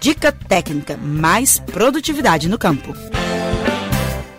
Dica técnica, mais produtividade no campo.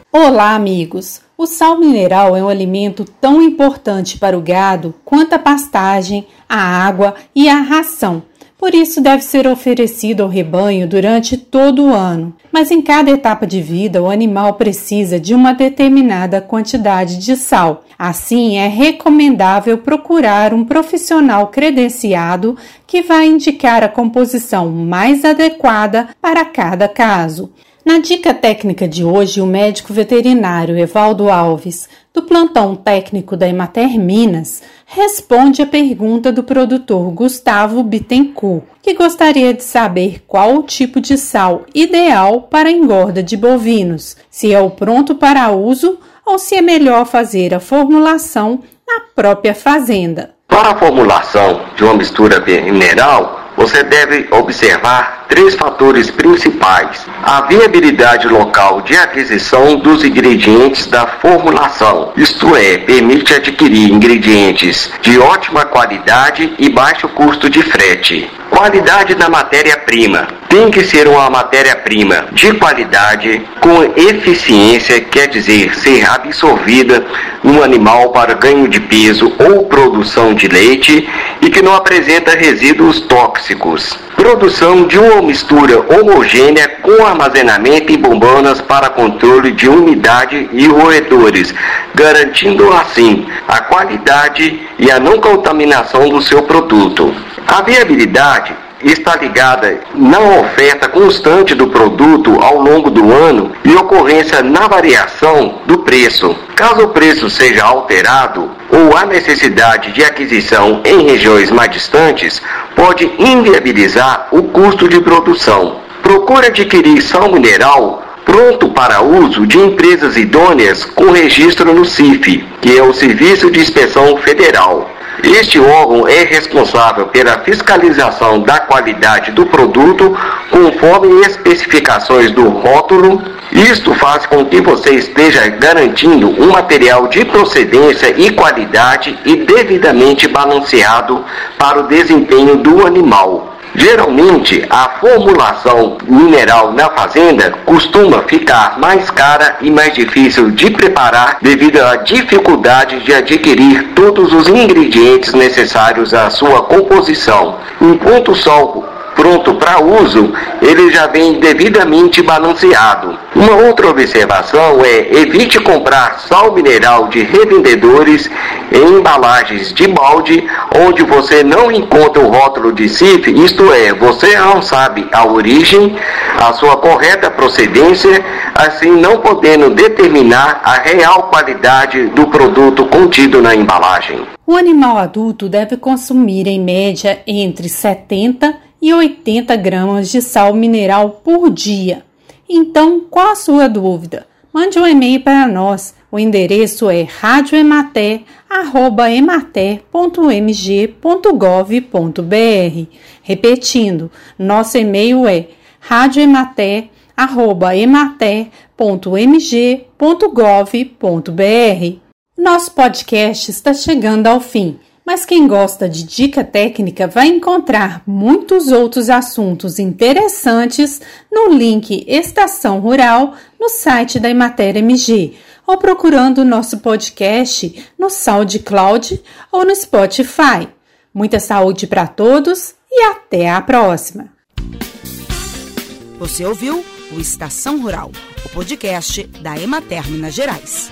Olá, amigos! O sal mineral é um alimento tão importante para o gado quanto a pastagem, a água e a ração. Por isso, deve ser oferecido ao rebanho durante todo o ano. Mas em cada etapa de vida, o animal precisa de uma determinada quantidade de sal. Assim, é recomendável procurar um profissional credenciado que vai indicar a composição mais adequada para cada caso. Na dica técnica de hoje, o médico veterinário Evaldo Alves, do plantão técnico da Emater Minas, responde a pergunta do produtor Gustavo Bittencourt, que gostaria de saber qual o tipo de sal ideal para engorda de bovinos, se é o pronto para uso ou se é melhor fazer a formulação na própria fazenda. Para a formulação de uma mistura mineral, você deve observar três fatores principais: a viabilidade local de aquisição dos ingredientes da formulação, isto é, permite adquirir ingredientes de ótima qualidade e baixo custo de frete. Qualidade da matéria-prima. Tem que ser uma matéria-prima de qualidade, com eficiência, quer dizer, ser absorvida no animal para ganho de peso ou produção de leite e que não apresenta resíduos tóxicos. Produção de uma mistura homogênea com armazenamento em bombonas para controle de umidade e roedores, garantindo assim a qualidade e a não contaminação do seu produto. A viabilidade está ligada na oferta constante do produto ao longo do ano e ocorrência na variação do preço. Caso o preço seja alterado ou a necessidade de aquisição em regiões mais distantes, pode inviabilizar o custo de produção. Procure adquirir sal mineral pronto para uso de empresas idôneas com registro no CIF, que é o Serviço de Inspeção Federal. Este órgão é responsável pela fiscalização da qualidade do produto conforme especificações do rótulo. Isto faz com que você esteja garantindo um material de procedência e qualidade e devidamente balanceado para o desempenho do animal. Geralmente, a formulação mineral na fazenda costuma ficar mais cara e mais difícil de preparar devido à dificuldade de adquirir todos os ingredientes necessários à sua composição. Enquanto o sol pronto para uso, ele já vem devidamente balanceado. Uma outra observação é evite comprar sal mineral de revendedores em embalagens de balde onde você não encontra o rótulo de CIF, isto é, você não sabe a origem, a sua correta procedência, assim não podendo determinar a real qualidade do produto contido na embalagem. O animal adulto deve consumir em média entre 70 e 80 gramas de sal mineral por dia. Então, qual a sua dúvida? Mande um e-mail para nós. O endereço é radioemater.emater.mg.gov.br. Repetindo, nosso e-mail é radioemater.emater.mg.gov.br. Nosso podcast está chegando ao fim. Mas quem gosta de dica técnica vai encontrar muitos outros assuntos interessantes no link Estação Rural no site da Emater MG ou procurando o nosso podcast no SoundCloud ou no Spotify. Muita saúde para todos e até a próxima! Você ouviu o Estação Rural, o podcast da Emater Minas Gerais.